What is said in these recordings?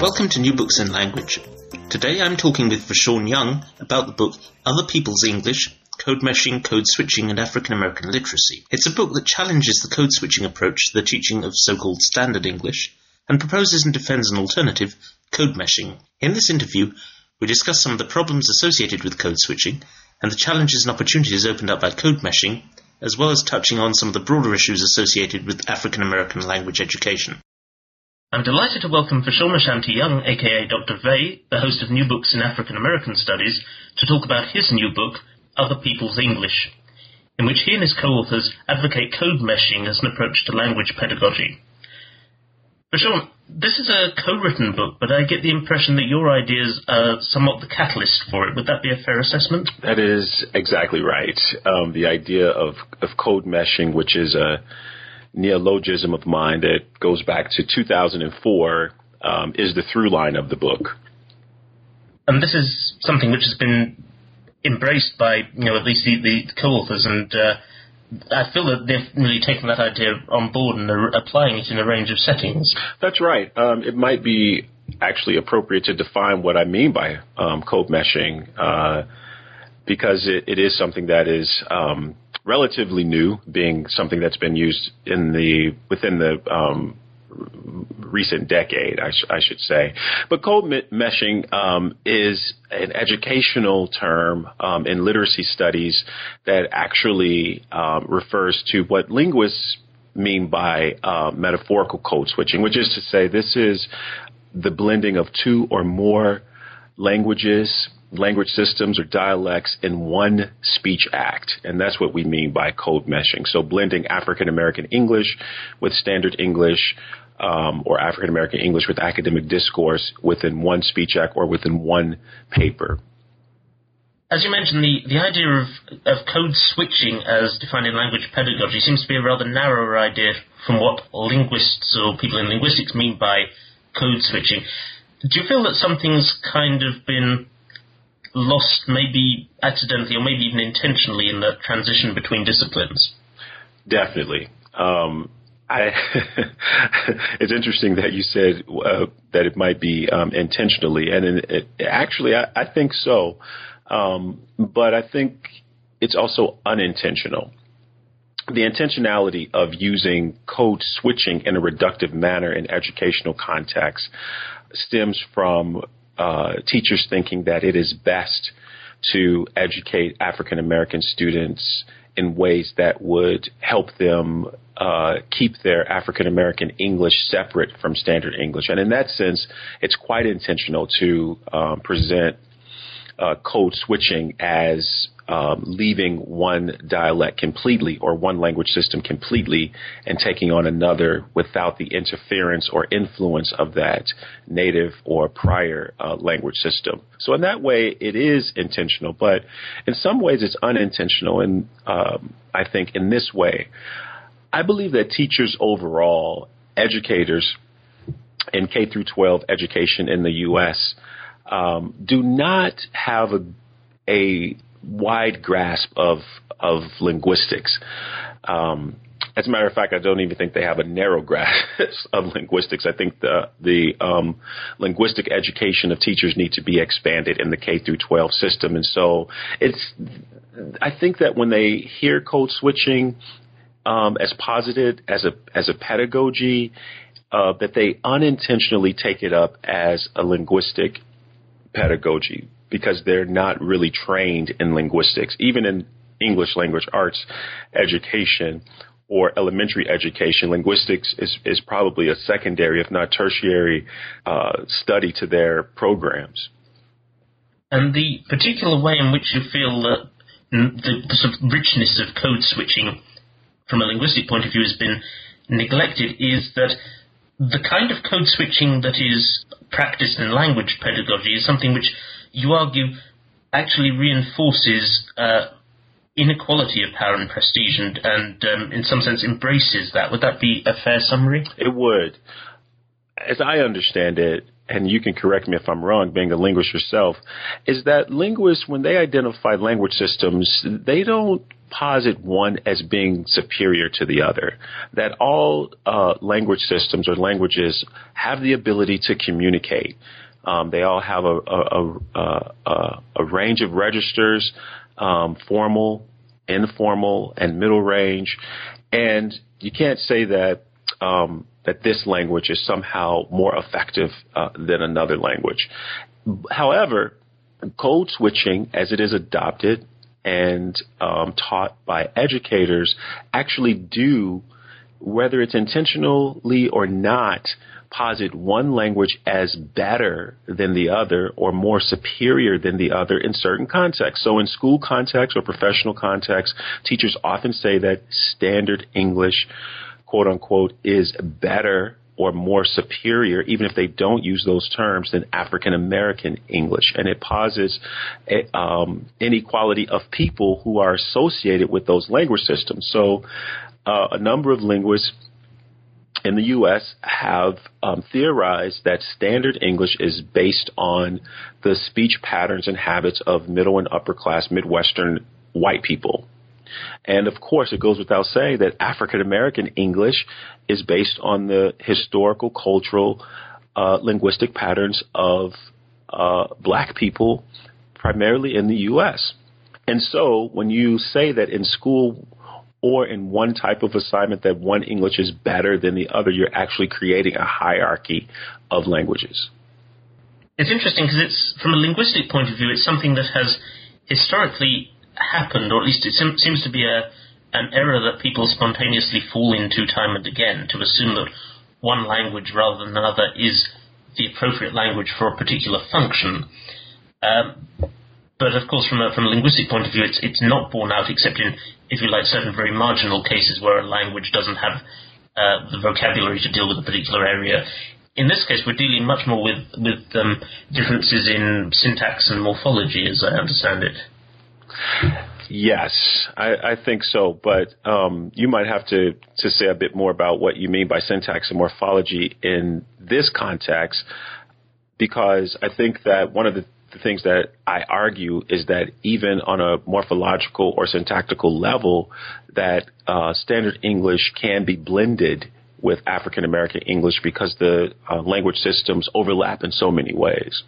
Welcome to New Books in Language. Today I'm talking with Vershawn Young about the book Other People's English Code Meshing, Code Switching, and African American Literacy. It's a book that challenges the code switching approach to the teaching of so called Standard English and proposes and defends an alternative, code meshing. In this interview, we discuss some of the problems associated with code switching and the challenges and opportunities opened up by code meshing, as well as touching on some of the broader issues associated with African American language education. I'm delighted to welcome Vershawn Ashanti Young, aka Dr. Vey, the host of New Books in African American Studies, to talk about his new book, Other People's English, in which he and his co-authors advocate code meshing as an approach to language pedagogy. Vershawn, this is a co-written book, but I get the impression that your ideas are somewhat the catalyst for it. Would that be a fair assessment? That is exactly right. Um, the idea of, of code meshing, which is a neologism of mine that goes back to 2004, um, is the through line of the book. And this is something which has been embraced by, you know, at least the, the co-authors and uh, I feel that they've really taken that idea on board and are applying it in a range of settings. That's right. Um, it might be actually appropriate to define what I mean by um, code meshing, uh, because it, it is something that is um, relatively new, being something that's been used in the within the um, recent decade, I, sh- I, should say. But code meshing um, is an educational term um, in literacy studies that actually um, refers to what linguists mean by uh, metaphorical code switching, which is to say, this is the blending of two or more languages language systems or dialects in one speech act. And that's what we mean by code meshing. So blending African American English with standard English um, or African American English with academic discourse within one speech act or within one paper. As you mentioned, the, the idea of, of code switching as defined in language pedagogy seems to be a rather narrower idea from what linguists or people in linguistics mean by code switching. Do you feel that something's kind of been lost, maybe accidentally or maybe even intentionally, in the transition between disciplines? Definitely. Um, I, it's interesting that you said uh, that it might be um, intentionally, and it, it, actually, I, I, think so. Um, but I think it's also unintentional. The intentionality of using code switching in a reductive manner in educational contexts stems from uh, teachers thinking that it is best to educate African American students in ways that would help them uh, keep their African American English separate from standard English. And in that sense, it's quite intentional to um, present uh, code switching as um, leaving one dialect completely or one language system completely and taking on another without the interference or influence of that native or prior uh, language system. So in that way, it is intentional, but in some ways, it's unintentional. And um, I think in this way, I believe that teachers overall, educators in K through 12 education in the U.S. Um, do not have a, a wide grasp of of linguistics. Um, as a matter of fact, I don't even think they have a narrow grasp of linguistics. I think the the um, linguistic education of teachers need to be expanded in the K through 12 system, and so it's. I think that when they hear code switching um, as posited as a as a pedagogy, uh, that they unintentionally take it up as a linguistic pedagogy because they're not really trained in linguistics, even in English language arts education or elementary education. Linguistics is, is probably a secondary, if not tertiary, uh, study to their programs. And the particular way in which you feel that the, the sort of richness of code switching from a linguistic point of view has been neglected is that the kind of code switching that is practiced in language pedagogy is something which you argue actually reinforces uh, inequality of power and prestige and, and um, in some sense embraces that. Would that be a fair summary? It would. As I understand it, and you can correct me if I'm wrong, being a linguist yourself, is that linguists, when they identify language systems, they don't posit one as being superior to the other. That all uh, language systems or languages have the ability to communicate. Um, they all have a, a, a, a range of registers, um, formal, informal, and middle range. And you can't say that um, that this language is somehow more effective uh, than another language. However, code switching, as it is adopted and um, taught by educators, actually do, whether it's intentionally or not, posit one language as better than the other or more superior than the other in certain contexts. So in school context or professional context, teachers often say that standard English, quote unquote, is better or more superior, even if they don't use those terms, than African American English. And it posits a, um, inequality of people who are associated with those language systems. So uh, a number of linguists in the U.S. have um, theorized that standard English is based on the speech patterns and habits of middle and upper class Midwestern white people. And of course, it goes without saying that African American English is based on the historical, cultural, uh, linguistic patterns of uh, black people, primarily in the U.S. And so, when you say that in school or in one type of assignment that one English is better than the other, you're actually creating a hierarchy of languages. It's interesting because it's from a linguistic point of view, it's something that has historically happened, or at least it seems to be a an error that people spontaneously fall into time and again to assume that one language rather than another is the appropriate language for a particular function. Um, but of course, from a, from a linguistic point of view, it's, it's not borne out except in, if you like, certain very marginal cases where a language doesn't have uh, the vocabulary to deal with a particular area. In this case, we're dealing much more with, with um, differences in syntax and morphology, as I understand it. Yes, I, I think so. But um, you might have to, to say a bit more about what you mean by syntax and morphology in this context, because I think that one of the the things that I argue is that even on a morphological or syntactical level, that uh, standard English can be blended with African American English because the uh, language systems overlap in so many ways.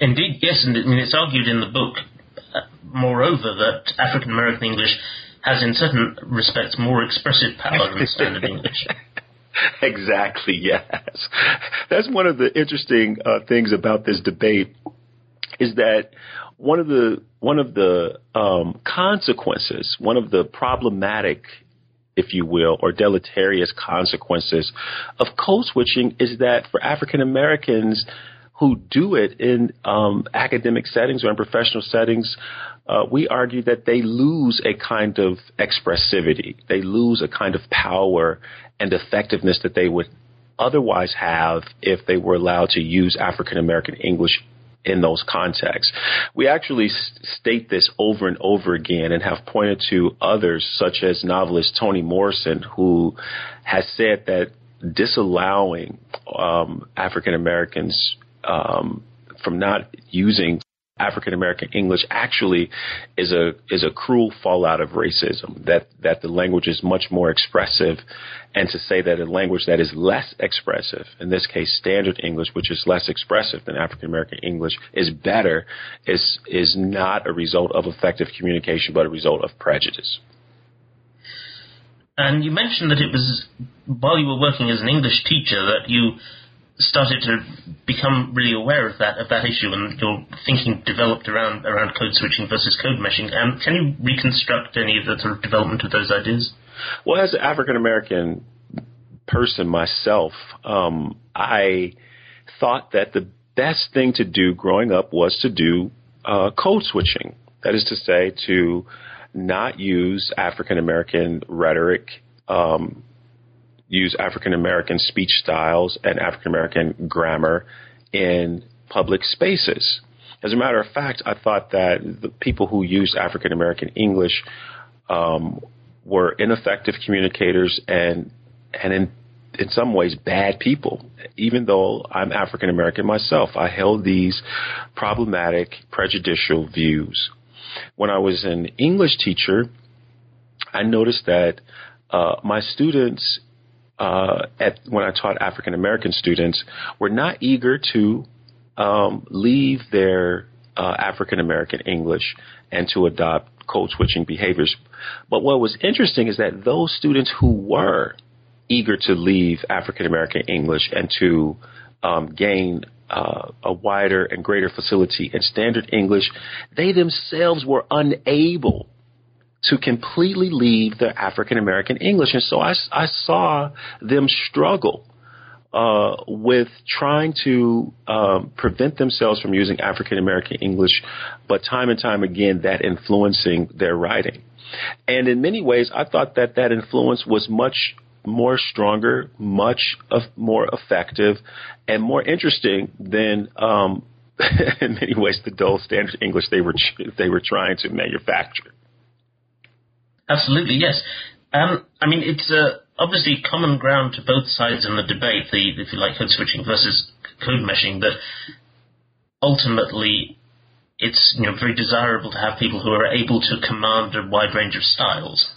Indeed, yes, and I mean, it's argued in the book, uh, moreover, that African American English has, in certain respects, more expressive power than standard English. exactly, yes. That's one of the interesting uh, things about this debate is that one of the one of the um, consequences, one of the problematic, if you will, or deleterious consequences of code switching is that for African Americans who do it in um, academic settings or in professional settings, uh, we argue that they lose a kind of expressivity. They lose a kind of power and effectiveness that they would otherwise have if they were allowed to use African American English in those contexts. We actually state this over and over again and have pointed to others, such as novelist Toni Morrison, who has said that disallowing um, African Americans um, from not using African American English actually is a is a cruel fallout of racism. That that the language is much more expressive, and to say that a language that is less expressive, in this case Standard English, which is less expressive than African American English, is better, is is not a result of effective communication, but a result of prejudice. And you mentioned that it was while you were working as an English teacher that you started to become really aware of that of that issue, and your thinking developed around around code switching versus code meshing. Um, can you reconstruct any of the sort of development of those ideas? Well, as an African American person myself, um, I thought that the best thing to do growing up was to do uh, code switching. That is to say, to not use African American rhetoric um, use African American speech styles and African American grammar in public spaces. As a matter of fact, I thought that the people who used African American English um, were ineffective communicators and and in in some ways bad people. Even though I'm African American myself, I held these problematic, prejudicial views. when I was an English teacher, I noticed that uh, my students, uh, at when I taught African American students, were not eager to um, leave their uh, African American English and to adopt code switching behaviors. But what was interesting is that those students who were eager to leave African American English and to um, gain uh, a wider and greater facility in standard English, they themselves were unable to completely leave their African American English. And so I, I saw them struggle uh, with trying to um, prevent themselves from using African American English, but time and time again, that influencing their writing. And in many ways, I thought that that influence was much more stronger, much of, more effective, and more interesting than, um, in many ways, the dull standard English they were they were trying to manufacture. Absolutely, yes. Um, I mean, it's uh, obviously common ground to both sides in the debate, the if you like code switching versus code meshing, that ultimately it's you know very desirable to have people who are able to command a wide range of styles.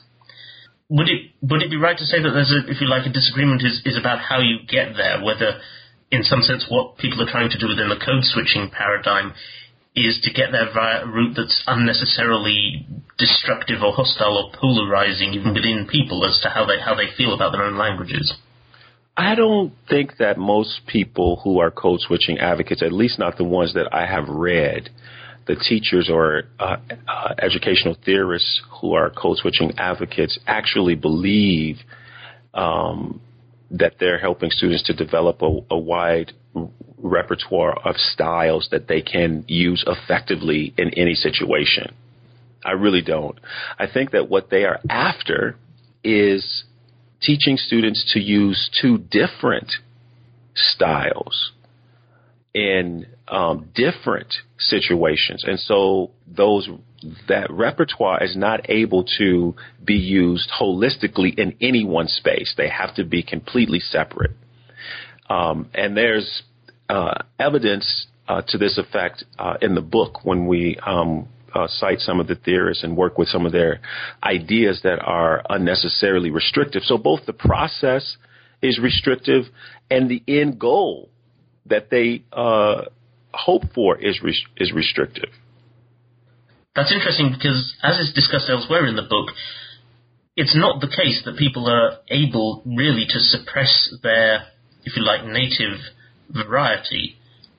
Would it would it be right to say that there's a if you like a disagreement is, is about how you get there, whether in some sense what people are trying to do within the code switching paradigm is to get there via a route that's unnecessarily destructive or hostile or polarizing even within people as to how they how they feel about their own languages. I don't think that most people who are code switching advocates, at least not the ones that I have read, the teachers or uh, uh, educational theorists who are code switching advocates actually believe um, that they're helping students to develop a, a wide repertoire of styles that they can use effectively in any situation. I really don't. I think that what they are after is teaching students to use two different styles in um, different situations, and so those that repertoire is not able to be used holistically in any one space. They have to be completely separate. Um, and there's uh, evidence uh, to this effect uh, in the book when we um, uh, cite some of the theorists and work with some of their ideas that are unnecessarily restrictive. So both the process is restrictive and the end goal that they uh, hope for is re- is restrictive. That's interesting because, as is discussed elsewhere in the book, it's not the case that people are able really to suppress their, if you like, native variety,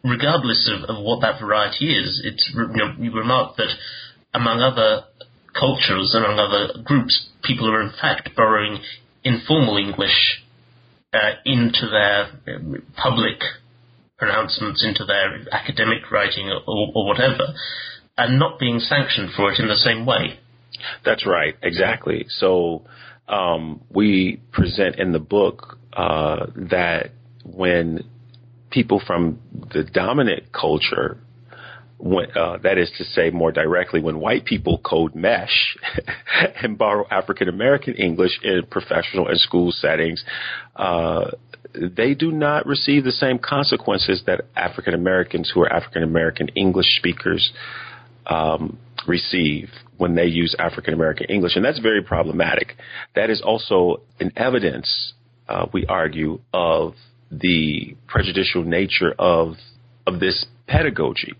regardless of, of what that variety is. It's you, know, you remark that among other cultures, among other groups, people are in fact borrowing informal English uh, into their um, public pronouncements, into their academic writing, or, or whatever, and not being sanctioned for it in the same way. That's right, exactly. So um, we present in the book uh, that when people from the dominant culture, when, uh, that is to say, more directly, when white people code mesh and borrow African American English in professional and school settings, uh, they do not receive the same consequences that African Americans who are African American English speakers um, receive when they use African American English, and that's very problematic. That is also an evidence, uh, we argue, of the prejudicial nature of of this pedagogy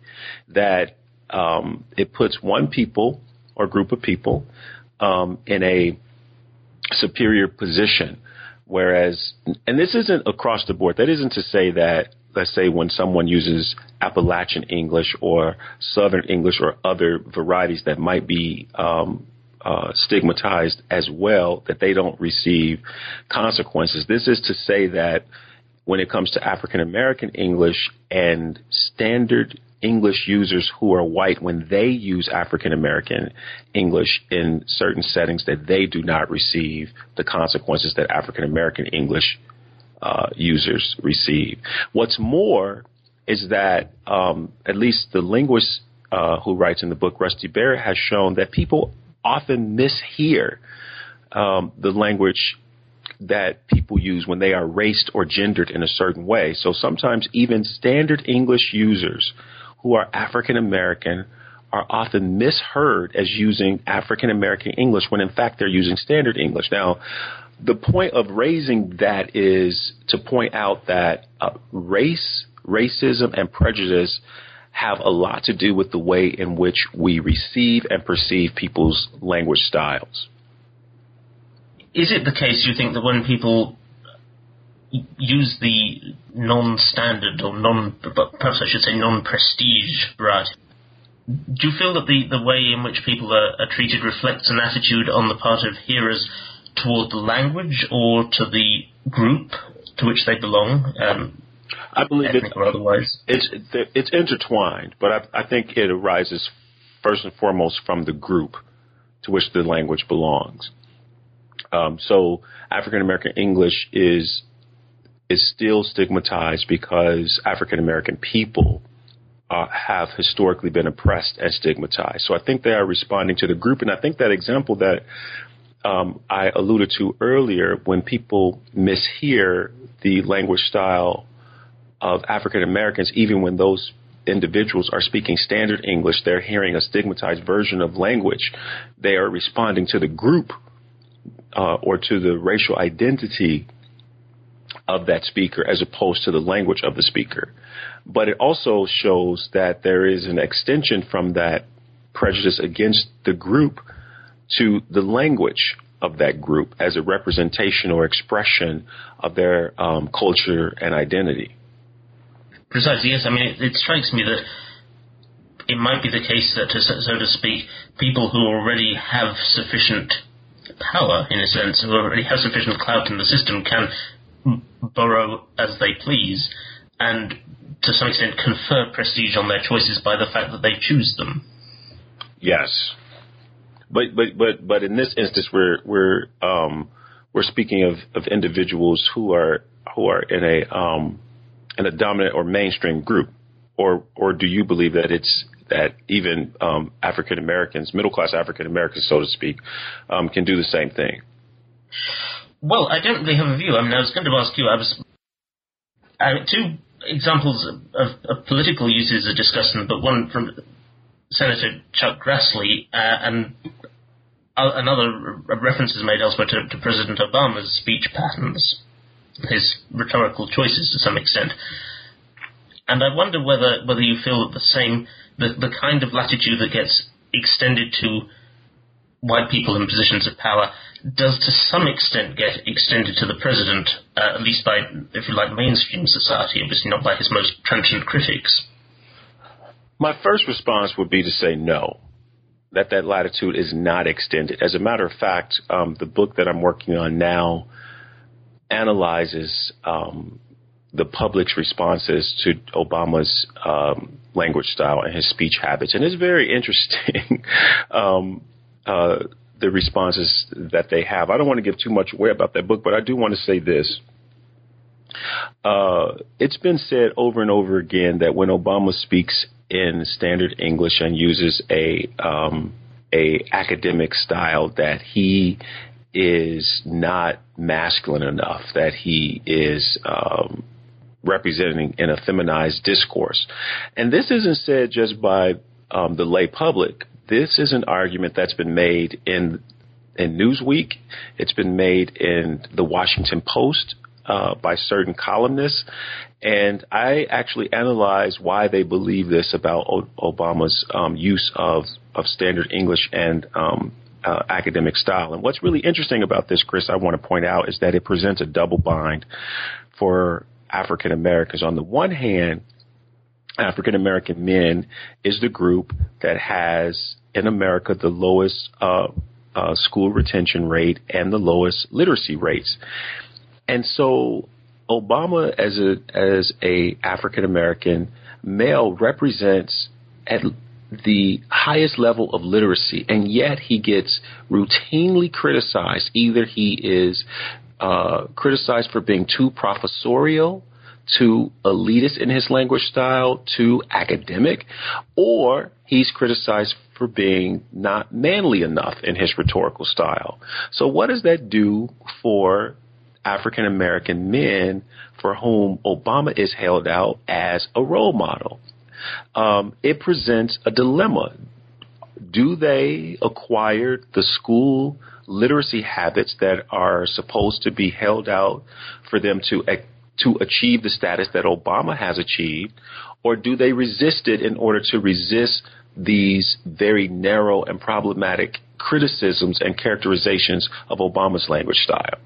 that um, it puts one people or group of people um, in a superior position, whereas and this isn't across the board. That isn't to say that let's say when someone uses Appalachian English or Southern English or other varieties that might be um, uh, stigmatized as well, that they don't receive consequences. This is to say that when it comes to African American English and standard English users who are white when they use African American English in certain settings that they do not receive the consequences that African American English uh, users receive. What's more is that um, at least the linguist uh, who writes in the book, Rusty Barrett, has shown that people often mishear um, the language that people use when they are raced or gendered in a certain way. So sometimes even standard English users who are African American are often misheard as using African American English when in fact they're using standard English. Now, the point of raising that is to point out that uh, race, racism, and prejudice have a lot to do with the way in which we receive and perceive people's language styles. Is it the case, you think, that when people use the non-standard or non, perhaps I should say non-prestige variety, do you feel that the, the way in which people are, are treated reflects an attitude on the part of hearers toward the language or to the group to which they belong? Um, I believe it, or otherwise. It's it's intertwined, but I, I think it arises first and foremost from the group to which the language belongs. Um, so African American English is is still stigmatized because African American people uh, have historically been oppressed and stigmatized. So I think they are responding to the group, and I think that example that um, I alluded to earlier, when people mishear the language style of African Americans, even when those individuals are speaking standard English, they're hearing a stigmatized version of language. They are responding to the group uh, or to the racial identity of that speaker as opposed to the language of the speaker. But it also shows that there is an extension from that prejudice against the group to the language of that group as a representation or expression of their um, culture and identity. Precisely, yes. I mean, it, it, strikes me that it might be the case that, so to speak, people who already have sufficient power, in a sense, who already have sufficient clout in the system, can borrow as they please, and to some extent confer prestige on their choices by the fact that they choose them. Yes, but but but but in this instance, we're we're um, we're speaking of, of individuals who are who are in a um, in a dominant or mainstream group, or or do you believe that it's that even um, African Americans, middle class African Americans, so to speak, um, can do the same thing? Well, I don't really have a view. I mean, I was going to ask you. I was uh, two examples of, of, political uses are discussed book. One from Senator Chuck Grassley, uh, and another reference is made elsewhere to, to President Obama's speech patterns his rhetorical choices to some extent. And I wonder whether whether you feel that the same the the kind of latitude that gets extended to white people in positions of power does to some extent get extended to the president, uh, at least by, if you like, mainstream society, obviously not by his most trenchant critics. My first response would be to say no, that that latitude is not extended. As a matter of fact, um, the book that I'm working on now analyzes um, the public's responses to Obama's um, language style and his speech habits, and it's very interesting. um, uh, the responses that they have. I don't want to give too much away about that book, but I do want to say this. Uh, it's been said over and over again that when Obama speaks in standard English and uses a um, a academic style, that he is not masculine enough, that he is um, representing in a feminized discourse. And this isn't said just by um, the lay public. This is an argument that's been made in in Newsweek. It's been made in the Washington Post uh, by certain columnists, and I actually analyze why they believe this about o- Obama's um, use of of standard English and um, uh, academic style. And what's really interesting about this, Chris, I want to point out is that it presents a double bind for African Americans. On the one hand, African American men is the group that has in America the lowest uh, uh, school retention rate and the lowest literacy rates. And so Obama as a as a African American male represents at the highest level of literacy, and yet he gets routinely criticized. Either he is uh, criticized for being too professorial, too elitist in his language style, too academic, or he's criticized for being not manly enough in his rhetorical style. So, what does that do for African American men for whom Obama is held out as a role model? um, it presents a dilemma. do they acquire the school literacy habits that are supposed to be held out for them to to achieve the status that Obama has achieved, or do they resist it in order to resist these very narrow and problematic criticisms and characterizations of Obama's language style?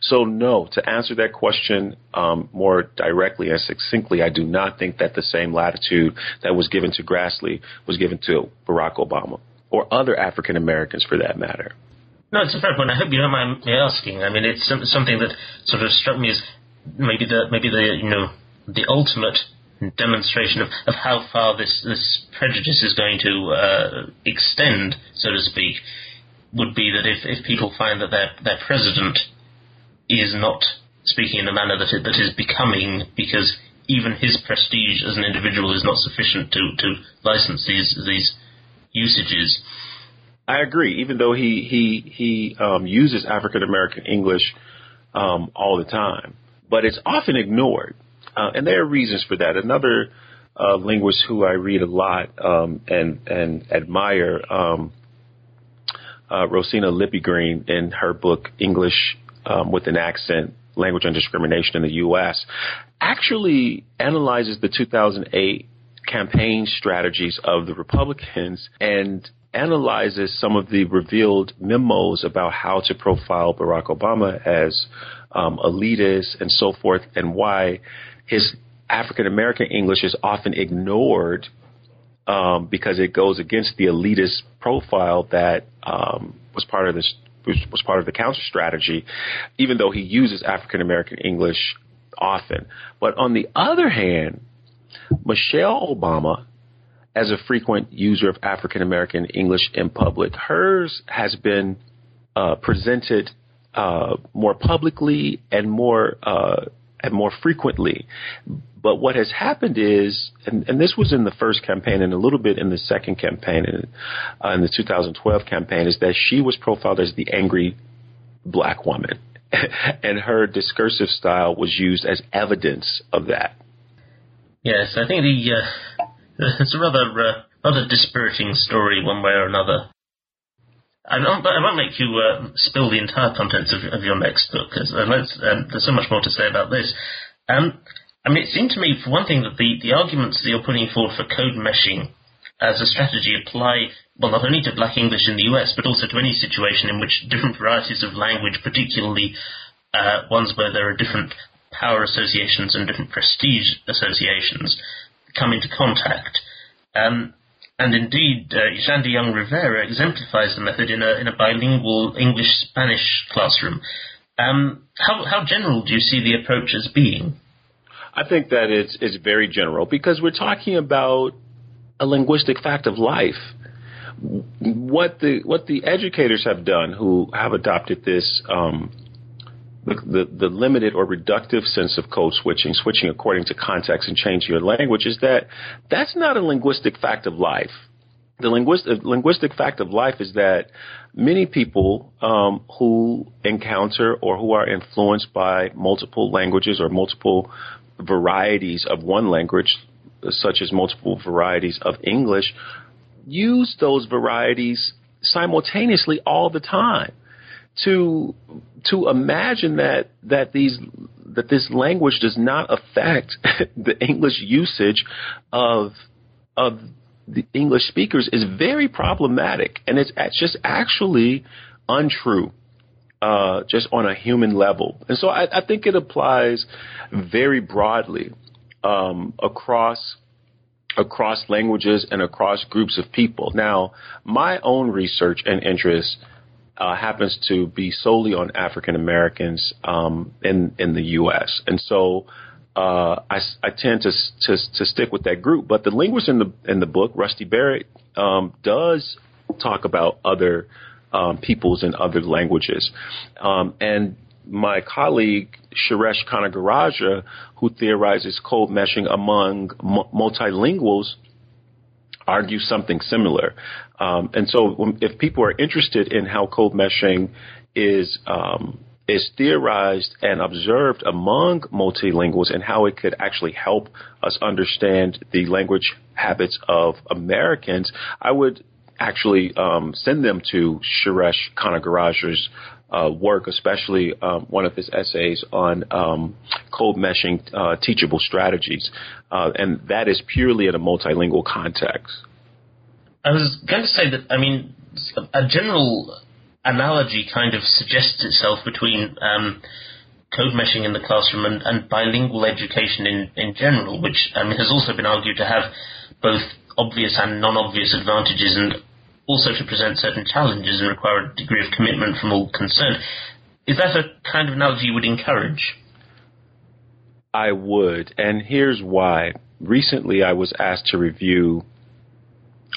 So, no, to answer that question um, more directly and succinctly, I do not think that the same latitude that was given to Grassley was given to Barack Obama or other African Americans for that matter. No, it's a fair point. I hope you don't mind me asking. I mean, it's something that sort of struck me as maybe the maybe the you know the ultimate demonstration of, of how far this this prejudice is going to uh, extend, so to speak, would be that if, if people find that their their president is not speaking in a manner that it, that is becoming because even his prestige as an individual is not sufficient to, to license these these usages. I agree. Even though he he he um, uses African American English um, all the time, but it's often ignored, uh, and there are reasons for that. Another uh, linguist who I read a lot um, and and admire, um, uh, Rosina Lippi-Green, in her book English um, with an accent, language and discrimination in the U.S., actually analyzes the 2008 campaign strategies of the Republicans and analyzes some of the revealed memos about how to profile Barack Obama as um, elitist and so forth, and why his African American English is often ignored um, because it goes against the elitist profile that um, was part of this was part of the counter strategy, even though he uses African American English often. But on the other hand, Michelle Obama, as a frequent user of African American English in public, hers has been uh, presented uh, more publicly and more uh, and more frequently. But what has happened is, and, and, this was in the first campaign and a little bit in the second campaign, in, uh, in the 2012 campaign, is that she was profiled as the angry black woman. and her discursive style was used as evidence of that. Yes, I think the uh, it's a rather uh, rather dispiriting story, one way or another. I won't, I won't make you uh, spill the entire contents of, of your next book, because uh, um, there's so much more to say about this. Um, I mean, it seemed to me, for one thing, that the, the arguments that you're putting forward for code meshing as a strategy apply, well, not only to black English in the US, but also to any situation in which different varieties of language, particularly uh, ones where there are different power associations and different prestige associations, come into contact. Um, and indeed, uh, Young Rivera exemplifies the method in a, in a bilingual English Spanish classroom. Um, how, how general do you see the approach as being? I think that it's, it's very general because we're talking about a linguistic fact of life. What the what the educators have done who have adopted this um, the, the, the limited or reductive sense of code switching, switching according to context and changing your language, is that that's not a linguistic fact of life. The linguistic, linguistic fact of life is that many people um, who encounter or who are influenced by multiple languages or multiple varieties of one language, such as multiple varieties of English, use those varieties simultaneously all the time. To to imagine that that these that this language does not affect the English usage of of the English speakers is very problematic, and it's just actually untrue uh, just on a human level. And so I, I think it applies very broadly um, across across languages and across groups of people. Now, my own research and interest uh, happens to be solely on African Americans um, in in the U.S. And so. Uh, I, I, tend to, to, to stick with that group, but the linguist in the in the book, Rusty Barrett, um, does talk about other um, peoples and other languages. Um, and my colleague Suresh Canagarajah, who theorizes code meshing among m- multilinguals, argues something similar. Um, and so, if people are interested in how code meshing is um, is theorized and observed among multilinguals and how it could actually help us understand the language habits of Americans, I would actually um, send them to Suresh Canagarajah's uh, work, especially um, one of his essays on um, code meshing uh, teachable strategies, uh, and that is purely in a multilingual context. I was going to say that I mean a general analogy kind of suggests itself between um, code meshing in the classroom and, and bilingual education in, in general, which um, has also been argued to have both obvious and non-obvious advantages and also to present certain challenges and require a degree of commitment from all concerned. Is that a kind of analogy you would encourage? I would, and here's why. Recently, I was asked to review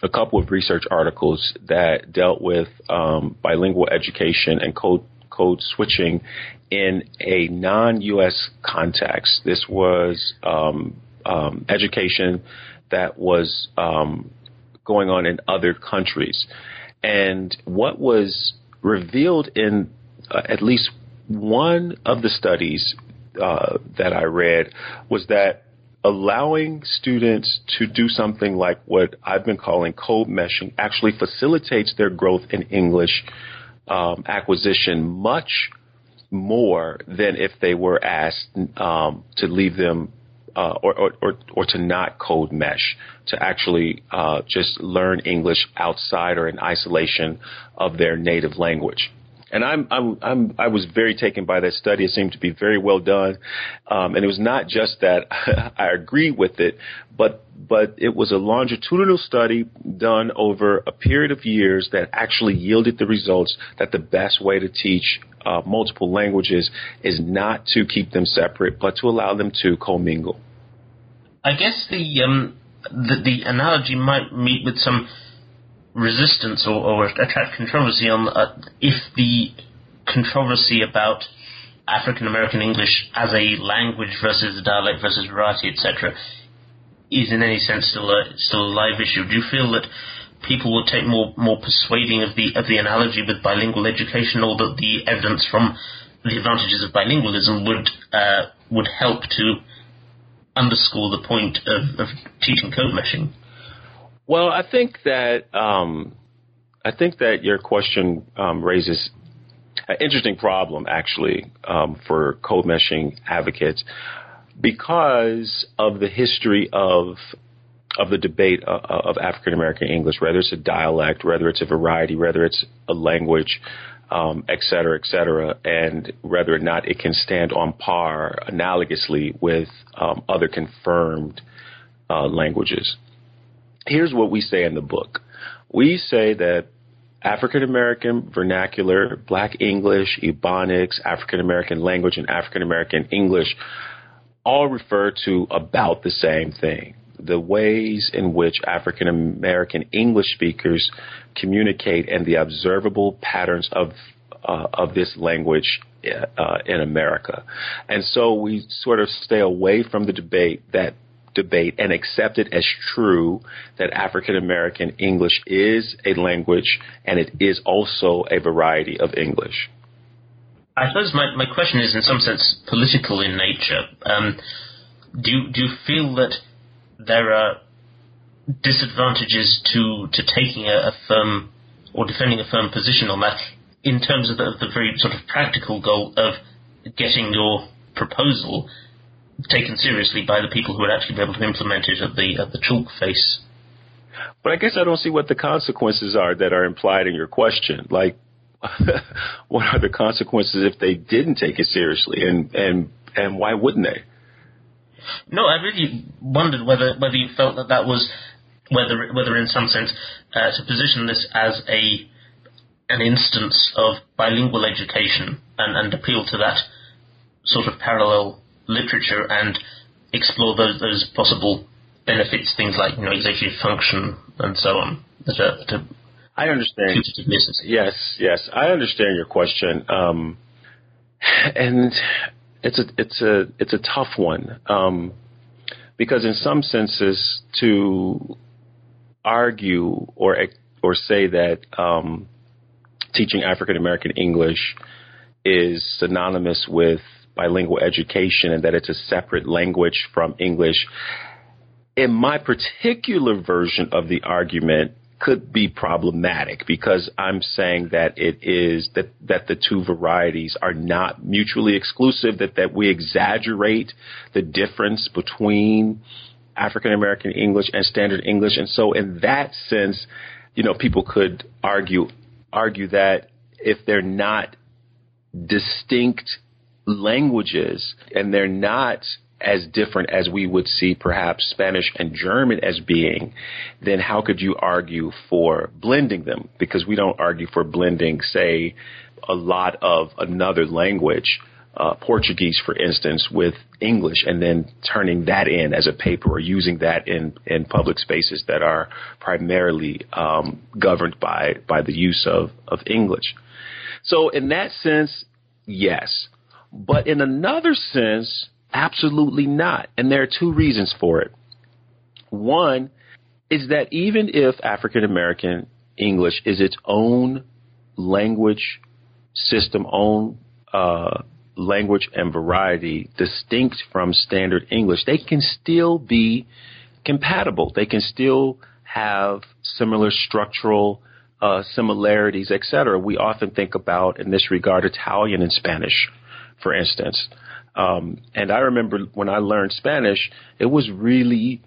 a couple of research articles that dealt with um, bilingual education and code code switching in a non-U.S. context. This was um, um, education that was um, going on in other countries. And what was revealed in uh, at least one of the studies uh, that I read was that allowing students to do something like what I've been calling code meshing actually facilitates their growth in English um, acquisition much more than if they were asked um, to leave them uh, or, or, or, or, to not code mesh, to actually uh, just learn English outside or in isolation of their native language. And I'm, I'm, I'm, i was very taken by that study. It seemed to be very well done. Um, and it was not just that I agree with it, but, but it was a longitudinal study done over a period of years that actually yielded the results that the best way to teach uh, multiple languages is not to keep them separate, but to allow them to commingle. I guess the, um, the, the analogy might meet with some resistance or, or attract controversy on uh, if the controversy about African American English as a language versus a dialect versus variety, etc., is in any sense still a still a live issue. Do you feel that people will take more more persuading of the of the analogy with bilingual education, or that the evidence from the advantages of bilingualism would uh, would help to underscore the point of, of teaching code meshing? Well, I think that um, I think that your question um, raises an interesting problem, actually, um, for code meshing advocates, because of the history of of the debate uh, uh, of African American English, whether it's a dialect, whether it's a variety, whether it's a language, um, et cetera, et cetera, and whether or not it can stand on par analogously with um, other confirmed uh, languages here's what we say in the book. We say that African American vernacular, Black English, Ebonics, African American language, and African American English all refer to about the same thing. The ways in which African American English speakers communicate and the observable patterns of uh, of this language uh, in America. And so we sort of stay away from the debate that debate and accept it as true that African American English is a language and it is also a variety of English. I suppose my, my question is in some sense political in nature. Um, do, do you feel that there are disadvantages to, to taking a, a firm or defending a firm position on that in terms of the, the very sort of practical goal of getting your proposal taken seriously by the people who would actually be able to implement it at the at the chalk face. But I guess I don't see what the consequences are that are implied in your question. Like, what are the consequences if they didn't take it seriously, and and and why wouldn't they? No, I really wondered whether whether you felt that that was whether whether in some sense uh, to position this as a an instance of bilingual education and, and appeal to that sort of parallel literature and explore those, those possible benefits, things like you know executive function and so on. That are, that are I understand. Yes, yes, I understand your question, um, and it's a it's a it's a tough one um, because in some senses to argue or or say that um, teaching African American English is synonymous with bilingual education and that it's a separate language from English. In my particular version of the argument, could be problematic because I'm saying that it is that that the two varieties are not mutually exclusive. That that we exaggerate the difference between African American English and Standard English, and so in that sense, you know, people could argue argue that if they're not distinct languages and they're not as different as we would see perhaps Spanish and German as being, then how could you argue for blending them? Because we don't argue for blending, say, a lot of another language, uh, Portuguese, for instance, with English, and then turning that in as a paper or using that in, in public spaces that are primarily um, governed by by the use of of English. So, in that sense, yes. But in another sense, Absolutely not. And there are two reasons for it. One is that even if African American English is its own language system, own uh, language and variety distinct from standard English, they can still be compatible. They can still have similar structural uh, similarities, etc. We often think about, in this regard, Italian and Spanish, for instance. Um, and I remember when I learned Spanish, it was really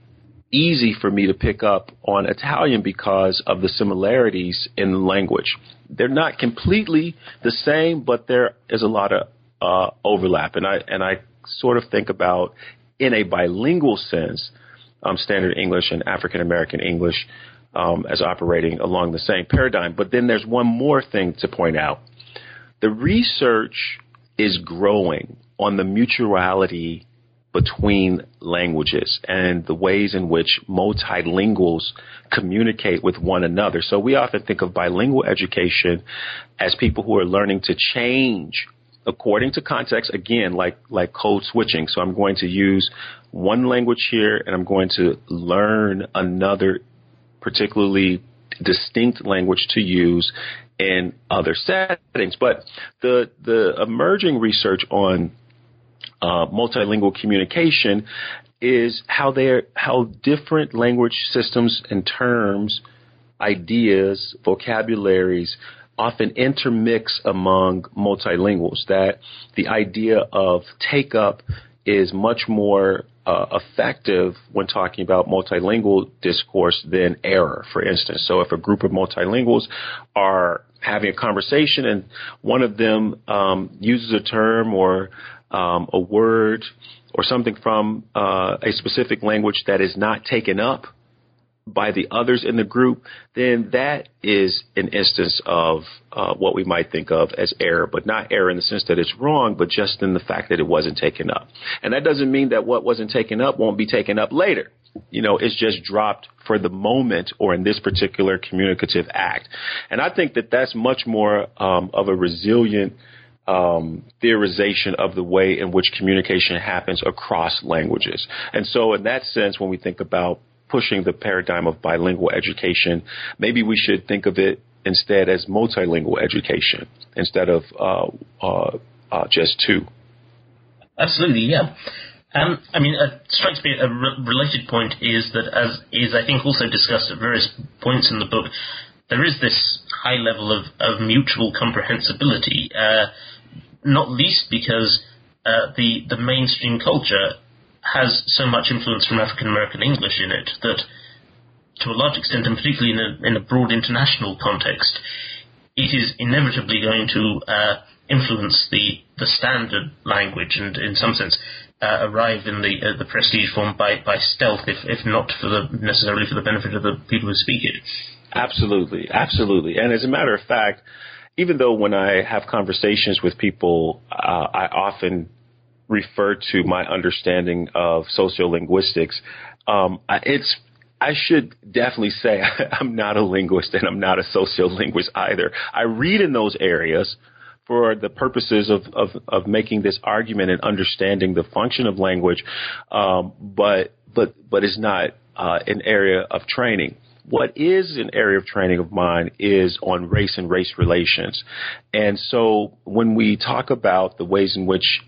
easy for me to pick up on Italian because of the similarities in language. They're not completely the same, but there is a lot of uh, overlap. And I and I sort of think about in a bilingual sense, um, Standard English and African American English um, as operating along the same paradigm. But then there's one more thing to point out: the research is growing on the mutuality between languages and the ways in which multilinguals communicate with one another. So we often think of bilingual education as people who are learning to change according to context again like like code switching so i'm going to use one language here and i'm going to learn another particularly distinct language to use in other settings but the the emerging research on uh, multilingual communication is how they how different language systems and terms, ideas, vocabularies often intermix among multilinguals. That the idea of take up is much more uh, effective when talking about multilingual discourse than error, for instance. So if a group of multilinguals are having a conversation and one of them um, uses a term or um, a word or something from uh, a specific language that is not taken up by the others in the group, then that is an instance of uh, what we might think of as error, but not error in the sense that it's wrong, but just in the fact that it wasn't taken up. And that doesn't mean that what wasn't taken up won't be taken up later. You know, it's just dropped for the moment or in this particular communicative act. And I think that that's much more um, of a resilient um, theorization of the way in which communication happens across languages. And so, in that sense, when we think about pushing the paradigm of bilingual education, maybe we should think of it instead as multilingual education instead of uh, uh, uh, just two. Absolutely, yeah. Um, I mean, uh, strikes me a re- related point is that, as is I think also discussed at various points in the book, there is this high level of, of mutual comprehensibility. Uh, not least because uh, the the mainstream culture has so much influence from African American English in it that, to a large extent, and particularly in a, in a broad international context, it is inevitably going to uh, influence the the standard language, and in some sense. Uh, arrive in the uh, the prestige form by, by stealth, if if not for the necessarily for the benefit of the people who speak it. Absolutely, absolutely. And as a matter of fact, even though when I have conversations with people, uh, I often refer to my understanding of sociolinguistics. Um, it's I should definitely say I'm not a linguist and I'm not a sociolinguist either. I read in those areas for the purposes of, of, of making this argument and understanding the function of language, um, but but but it's not uh, an area of training. What is an area of training of mine is on race and race relations. And so when we talk about the ways in which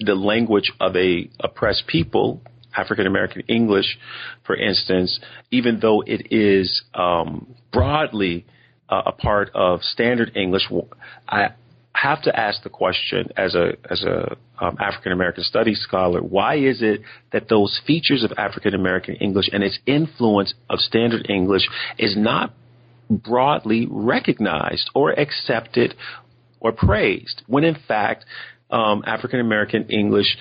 the language of a oppressed people African American English, for instance, even though it is um, broadly uh, a part of standard English, I have to ask the question as a as a um, African American studies scholar, why is it that those features of African American English and its influence of standard English is not broadly recognized or accepted or praised, when in fact um, African American English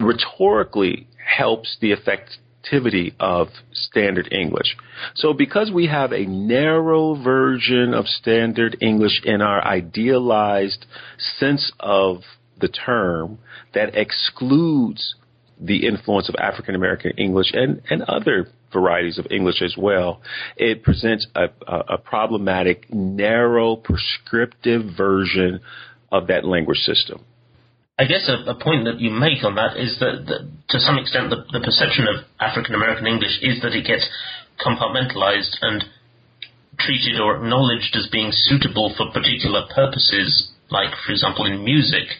rhetorically helps the effectivity of standard English. So because we have a narrow version of standard English in our idealized sense of the term that excludes the influence of African American English and, and other varieties of English as well, it presents a, a, a problematic, narrow, prescriptive version of that language system. I guess a, a, point that you make on that is that, that to some extent the, the perception of African American English is that it gets compartmentalized and treated or acknowledged as being suitable for particular purposes, like, for example, in music,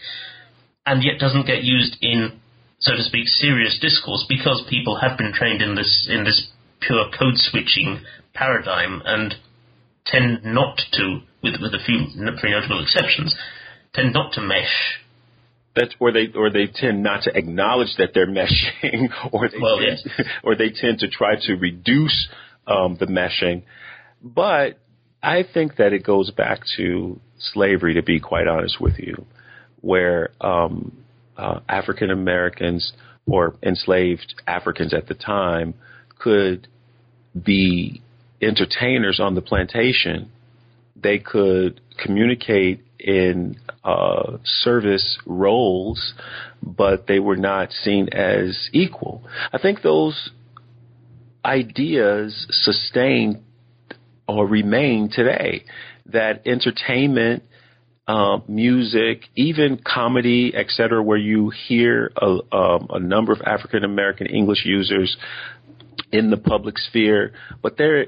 and yet doesn't get used in, so to speak, serious discourse because people have been trained in this in this pure code switching paradigm and tend not to, with with a few pretty notable exceptions, tend not to mesh that's or they or they tend not to acknowledge that they're meshing, or they well, tend, yes. or they tend to try to reduce um, the meshing. But I think that it goes back to slavery, to be quite honest with you, where um, uh, African Americans or enslaved Africans at the time could be entertainers on the plantation. They could communicate in uh, service roles, but they were not seen as equal. I think those ideas sustain or remain today. That entertainment, uh, music, even comedy, etc., where you hear a, um, a number of African American English users in the public sphere, but they're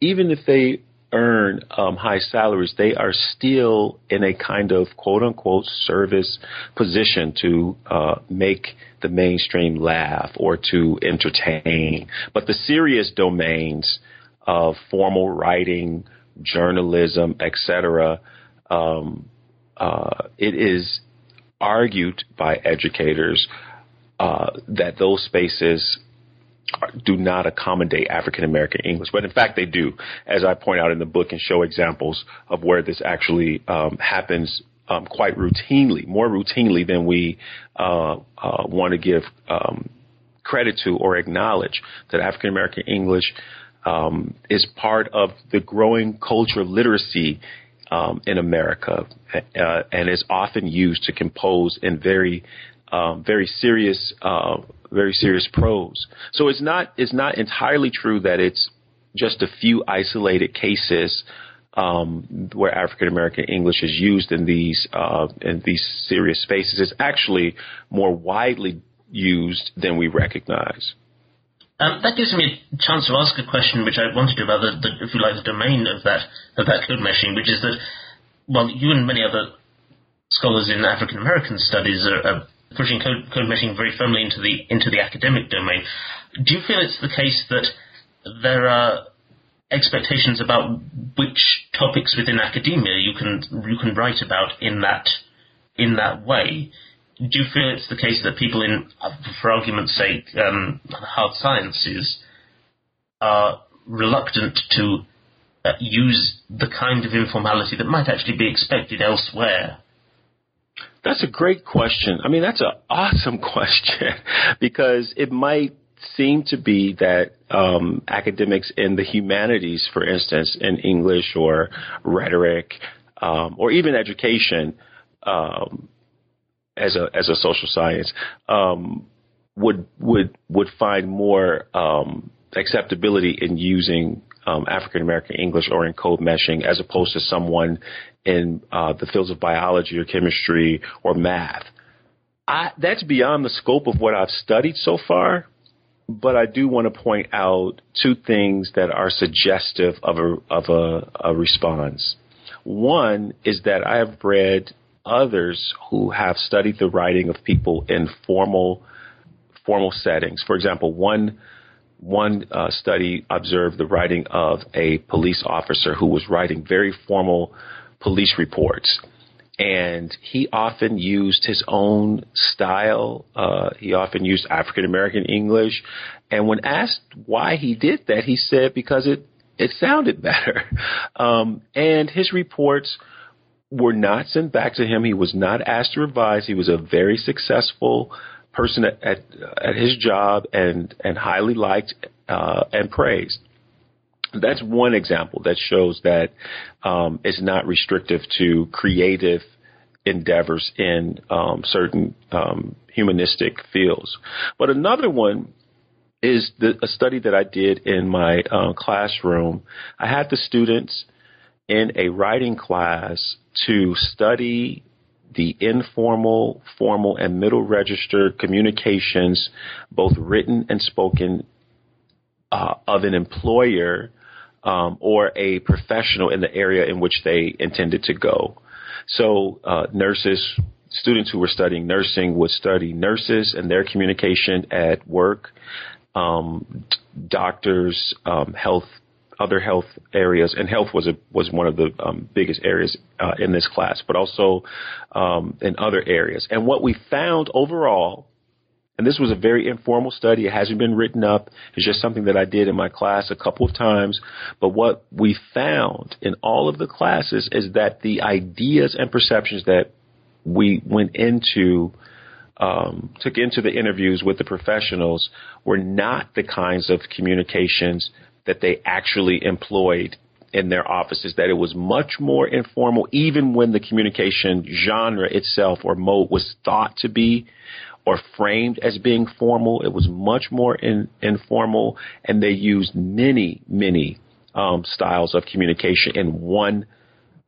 even if they earn um, high salaries, they are still in a kind of quote unquote service position to uh, make the mainstream laugh or to entertain. But the serious domains of formal writing, journalism, etc., um, uh, it is argued by educators uh, that those spaces do not accommodate African American English, but in fact they do, as I point out in the book and show examples of where this actually um, happens um, quite routinely, more routinely than we uh, uh, want to give um, credit to or acknowledge that African American English um, is part of the growing culture literacy um, in America uh, and is often used to compose in very um, very serious, uh, very serious prose. So it's not it's not entirely true that it's just a few isolated cases um, where African American English is used in these uh, in these serious spaces. It's actually more widely used than we recognize. Um, that gives me a chance to ask a question, which I wanted to about the, the, if you like, the domain of that of that code meshing, which is that, well, you and many other scholars in African American studies are, are pushing code, code meshing very firmly into the into the academic domain. Do you feel it's the case that there are expectations about which topics within academia you can you can write about in that in that way? Do you feel it's the case that people in, for argument's sake, um, hard sciences are reluctant to uh, use the kind of informality that might actually be expected elsewhere that's a great question. I mean, that's an awesome question because it might seem to be that um, academics in the humanities, for instance, in English or rhetoric um, or even education, um, as a as a social science, um, would would would find more um, acceptability in using um, African American English or in code meshing as opposed to someone in uh, the fields of biology or chemistry or math. I, that's beyond the scope of what I've studied so far, but I do want to point out two things that are suggestive of a, of a, a response. One is that I have read others who have studied the writing of people in formal formal settings. For example, one one uh, study observed the writing of a police officer who was writing very formal police reports. And he often used his own style. Uh, he often used African American English. And when asked why he did that, he said because it, it sounded better. Um, and his reports were not sent back to him. He was not asked to revise. He was a very successful person at at, at his job and and highly liked uh, and praised. That's one example that shows that um, it's not restrictive to creative endeavors in um, certain um, humanistic fields. But another one is the, a study that I did in my uh, classroom. I had the students in a writing class to study the informal, formal, and middle register communications, both written and spoken, uh, of an employer um, or a professional in the area in which they intended to go. So, uh, nurses, students who were studying nursing would study nurses and their communication at work. Um, doctors, um, health other health areas, and health was a, was one of the um, biggest areas uh, in this class, but also um, in other areas. And what we found overall, and this was a very informal study, it hasn't been written up. It's just something that I did in my class a couple of times. But what we found in all of the classes is that the ideas and perceptions that we went into um, took into the interviews with the professionals were not the kinds of communications that they actually employed in their offices, that it was much more informal, even when the communication genre itself or mode was thought to be or framed as being formal. It was much more in, informal, and they used many, many um, styles of communication in one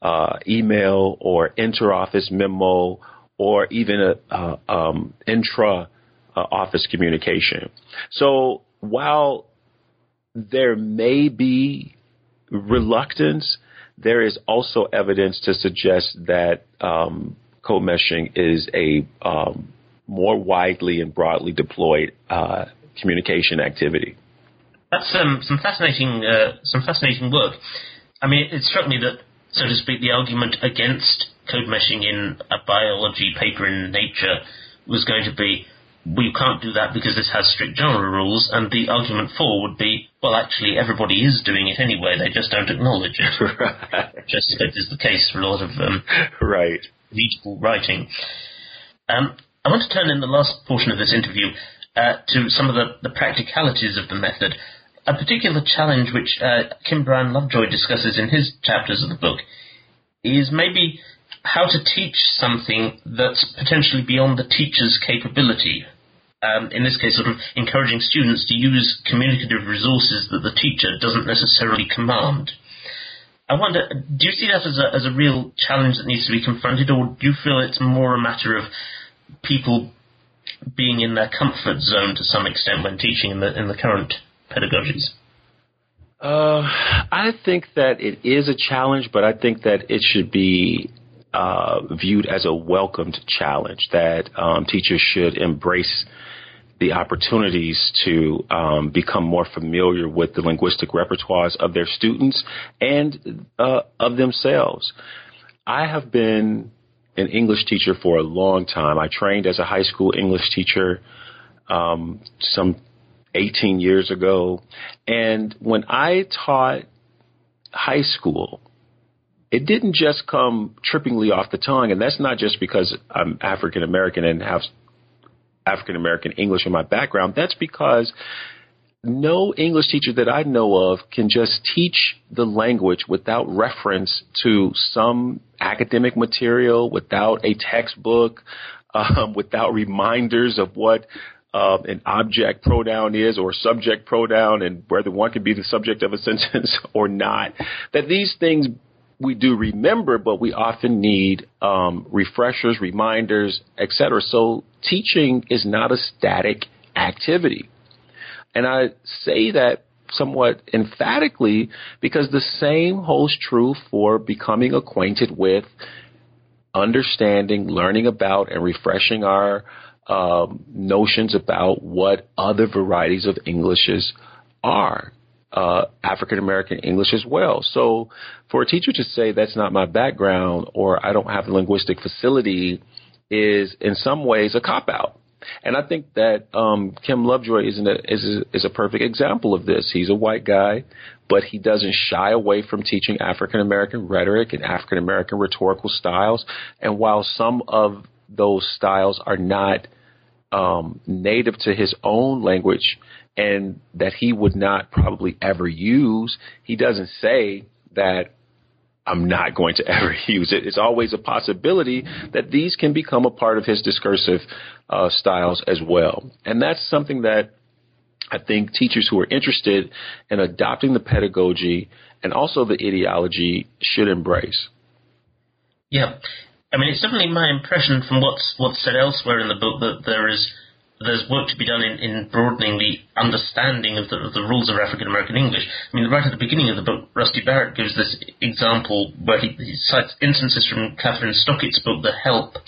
uh, email or interoffice memo or even a, uh, um, intra uh, office communication. So while there may be reluctance. There is also evidence to suggest that um, code meshing is a um, more widely and broadly deployed uh, communication activity. That's um, some fascinating, uh, some fascinating work. I mean, it struck me that, so to speak, the argument against code meshing in a biology paper in Nature was going to be we can't do that because this has strict genre rules, and the argument for would be, well, actually, everybody is doing it anyway, they just don't acknowledge it. right. Which I suspect is the case for a lot of um, right. readable writing. Um, I want to turn in the last portion of this interview uh, to some of the, the, practicalities of the method. A particular challenge which uh, Kim Brian Lovejoy discusses in his chapters of the book is maybe how to teach something that's potentially beyond the teacher's capability. Um, in this case, sort of encouraging students to use communicative resources that the teacher doesn't necessarily command. I wonder, do you see that as a, as a real challenge that needs to be confronted, or do you feel it's more a matter of people being in their comfort zone to some extent when teaching in the in the current pedagogies? Uh, I think that it is a challenge, but I think that it should be uh, viewed as a welcomed challenge that um, teachers should embrace the opportunities to um, become more familiar with the linguistic repertoires of their students and uh, of themselves. I have been an English teacher for a long time. I trained as a high school English teacher um, some 18 years ago. And when I taught high school, it didn't just come trippingly off the tongue, and that's not just because I'm African American and have African American English in my background. That's because no English teacher that I know of can just teach the language without reference to some academic material, without a textbook, um, without reminders of what uh, an object pronoun is or subject pronoun and whether one can be the subject of a sentence or not. That these things we do remember, but we often need um, refreshers, reminders, etc. So teaching is not a static activity. And I say that somewhat emphatically because the same holds true for becoming acquainted with, understanding, learning about, and refreshing our um, notions about what other varieties of Englishes are. Uh, African American English as well. So for a teacher to say that's not my background or I don't have the linguistic facility is in some ways a cop out. And I think that um, Kim Lovejoy is, a, is, is a perfect example of this. He's a white guy, but he doesn't shy away from teaching African American rhetoric and African American rhetorical styles. And while some of those styles are not um, native to his own language and that he would not probably ever use, he doesn't say that I'm not going to ever use it. It's always a possibility that these can become a part of his discursive uh, styles as well. And that's something that I think teachers who are interested in adopting the pedagogy and also the ideology should embrace. Yeah. I mean, it's definitely my impression from what's what's said elsewhere in the book that there is there's work to be done in, in broadening the understanding of the, of the rules of African American English. I mean, right at the beginning of the book, Rusty Barrett gives this example where he, he cites instances from Kathryn Stockett's book, The Help,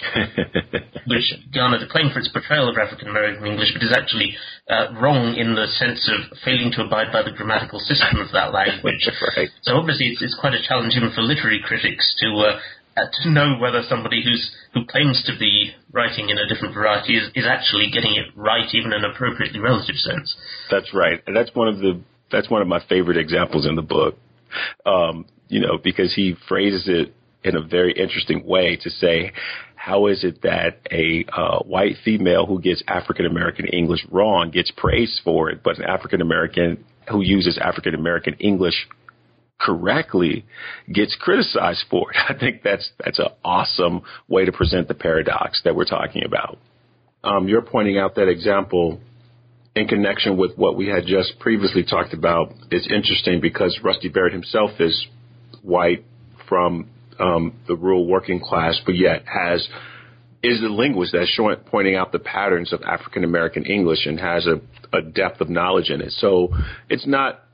which garnered acclaim for its portrayal of African American English, but is actually uh, wrong in the sense of failing to abide by the grammatical system of that language. right. So obviously, it's, it's, quite a challenge even for literary critics to uh, uh, to know whether somebody who's who claims to be writing in a different variety is, is actually getting it right, even in an appropriately relative sense. That's right, and that's one of the that's one of my favorite examples in the book. Um, you know, because he phrases it in a very interesting way to say, how is it that a uh, white female who gets African American English wrong gets praised for it, but an African American who uses African American English correctly gets criticized for it. I think that's that's an awesome way to present the paradox that we're talking about. Um, you're pointing out that example in connection with what we had just previously talked about. It's interesting because Rusty Barrett himself is white from um, the rural working class, but yet has is a linguist that's showing, pointing out the patterns of African American English and has a, a depth of knowledge in it. So it's not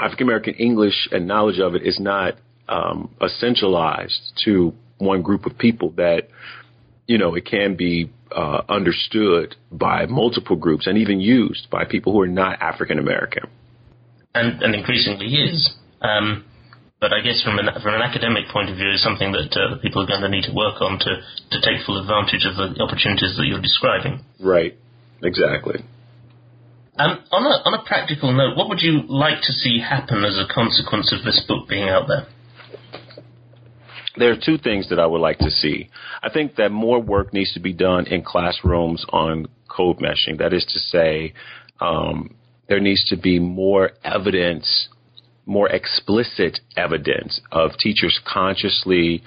African American English and knowledge of it is not um, essentialized to one group of people. That you know it can be uh, understood by multiple groups and even used by people who are not African American. And, and increasingly is. Um, but I guess from an, from an academic point of view, is something that uh, people are going to need to work on to, to take full advantage of the opportunities that you're describing. Right. Exactly. Um, on a on a practical note, what would you like to see happen as a consequence of this book being out there? There are two things that I would like to see. I think that more work needs to be done in classrooms on code meshing. That is to say, um, there needs to be more evidence, more explicit evidence of teachers consciously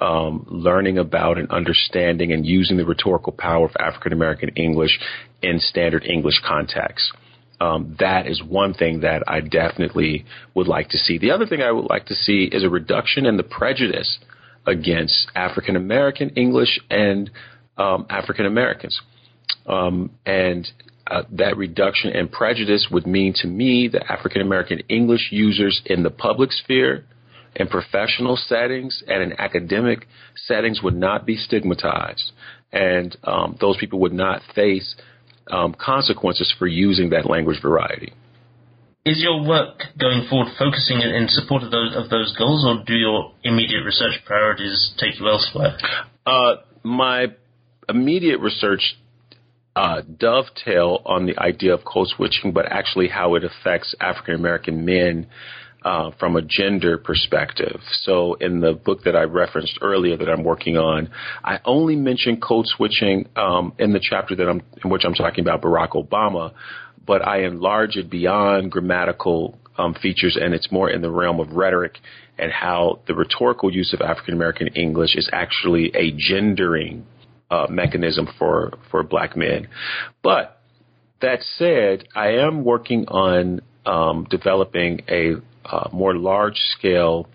um, learning about and understanding and using the rhetorical power of African American English in standard English context. Um, that is one thing that I definitely would like to see. The other thing I would like to see is a reduction in the prejudice against African American English and um, African Americans. Um, and uh, that reduction in prejudice would mean to me that African American English users in the public sphere in professional settings and in academic settings would not be stigmatized, and um, those people would not face um, consequences for using that language variety. Is your work going forward focusing in, support of those, of those goals, or do your immediate research priorities take you elsewhere? Uh, my immediate research uh, dovetail on the idea of code switching, but actually how it affects African American men uh, from a gender perspective. So in the book that I referenced earlier that I'm working on, I only mention code switching um, in the chapter that I'm in which I'm talking about Barack Obama, but I enlarge it beyond grammatical um, features and it's more in the realm of rhetoric and how the rhetorical use of African American English is actually a gendering uh, mechanism for for black men. But that said, I am working on um, developing a uh, more large scale,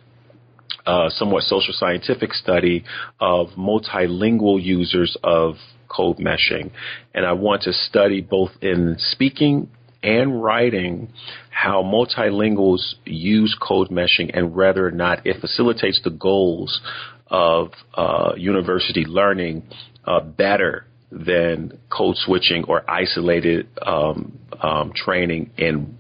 uh, somewhat social scientific study of multilingual users of code meshing. And I want to study both in speaking and writing how multilinguals use code meshing and whether or not it facilitates the goals of uh, university learning uh, better than code switching or isolated um, um, training in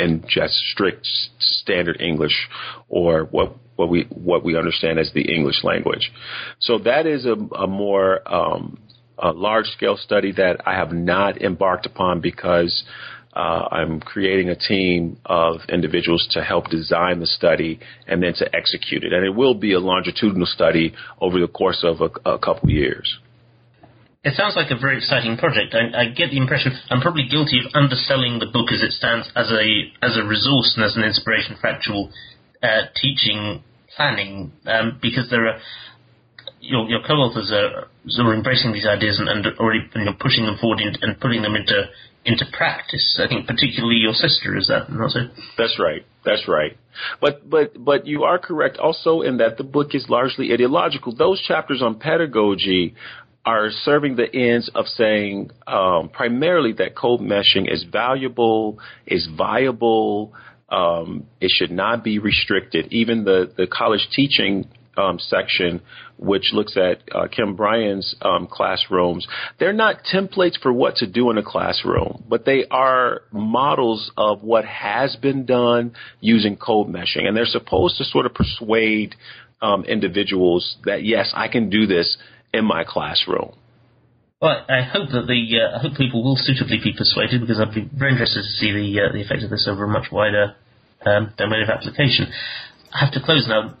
in just strict standard English or what what we what we understand as the English language. So that is a, a more um, a large scale study that I have not embarked upon because uh, I'm creating a team of individuals to help design the study and then to execute it. And it will be a longitudinal study over the course of a, a couple years. It sounds like a very exciting project. I, I, get the impression I'm probably guilty of underselling the book as it stands as a as a resource and as an inspiration for actual uh, teaching planning, um, because there are your, your co-authors are, are embracing these ideas and, and already you're pushing them forward in, and putting them into into practice. I think particularly your sister is that not so? That's right. That's right. But but but you are correct also in that the book is largely ideological. Those chapters on pedagogy are serving the ends of saying um, primarily that code meshing is valuable, is viable. Um, it should not be restricted. Even the, the college teaching um, section, which looks at uh, Kim Brian's um, classrooms, they're not templates for what to do in a classroom, but they are models of what has been done using code meshing. And they're supposed to sort of persuade um, individuals that, yes, I can do this in my classroom. Well, I hope that the uh, I hope people will suitably be persuaded because I'd be very interested to see the uh, the effect of this over a much wider um, domain of application. I have to close now.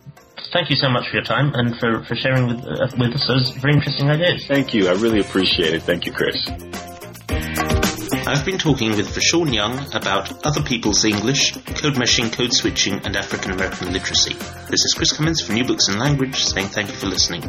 Thank you so much for your time and for, for sharing with, uh, with us those very interesting ideas. Thank you. I really appreciate it. Thank you, Chris. I've been talking with Vershawn Young about other people's English, code meshing, code switching, and African American literacy. This is Chris Cummins from New Books in Language saying thank you for listening.